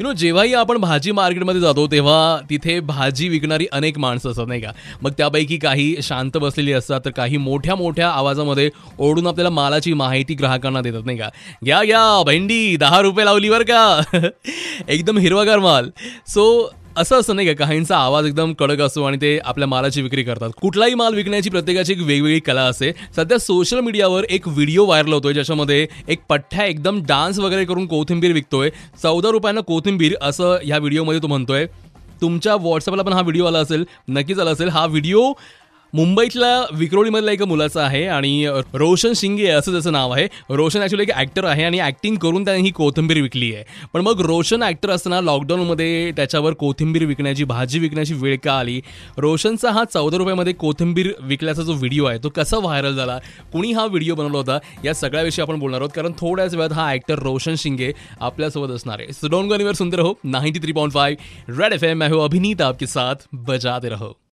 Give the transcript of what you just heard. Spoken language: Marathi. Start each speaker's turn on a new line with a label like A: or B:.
A: यु नो जेव्हाही आपण भाजी मार्केटमध्ये जातो तेव्हा तिथे भाजी विकणारी अनेक माणसं असतात नाही का? मग त्यापैकी काही शांत बसलेली असतात तर काही मोठ्या मोठ्या आवाजामध्ये ओढून आपल्याला मालाची माहिती ग्राहकांना देतात नाही का? घ्या घ्या भेंडी दहा रुपये लावली बरं का. एकदम हिरवागार माल. सो असं असतं नाही का काहींचा आवाज एकदम कडक असतो आणि ते आपल्या मालाची विक्री करतात. कुठलाही माल विकण्याची प्रत्येकाची एक वेगवेगळी कला असते. सध्या सोशल मीडियावर एक व्हिडिओ व्हायरल होतोय ज्याच्यामध्ये एक पठ्ठ्या एकदम डान्स वगैरे करून कोथिंबीर विकतोय. चौदा रुपयानं कोथिंबीर असं ह्या व्हिडिओमध्ये तो म्हणतोय. तुमच्या व्हॉट्सअपला पण हा व्हिडिओ आला असेल नक्कीच आला असेल. हा व्हिडिओ मुंबईतल्या विक्रोळीमधल्या एका मुलाचं आहे आणि रोशन शिंगे असं त्याचं नाव आहे. रोशन ॲक्च्युली एक ॲक्टर आहे आणि ॲक्टिंग करून त्याने ही कोथिंबीर विकली आहे. पण मग रोशन ॲक्टर असताना लॉकडाऊनमध्ये त्याच्यावर कोथिंबीर विकण्याची भाजी विकण्याची वेळ का आली? रोशनचा हा चौदा रुपयामध्ये कोथिंबीर विकल्याचा जो व्हिडिओ आहे तो कसा व्हायरल झाला? कुणी हा व्हिडिओ बनवला होता? या सगळ्याविषयी आपण बोलणार आहोत. कारण थोड्याच वेळात हा ॲक्टर रोशन शिंगे आपल्यासोबत असणार आहे. सो डोंट गनिवर सुंदर हो. Ninety three point five red F M हो अभिनीत आपके साथ बजाते रहो.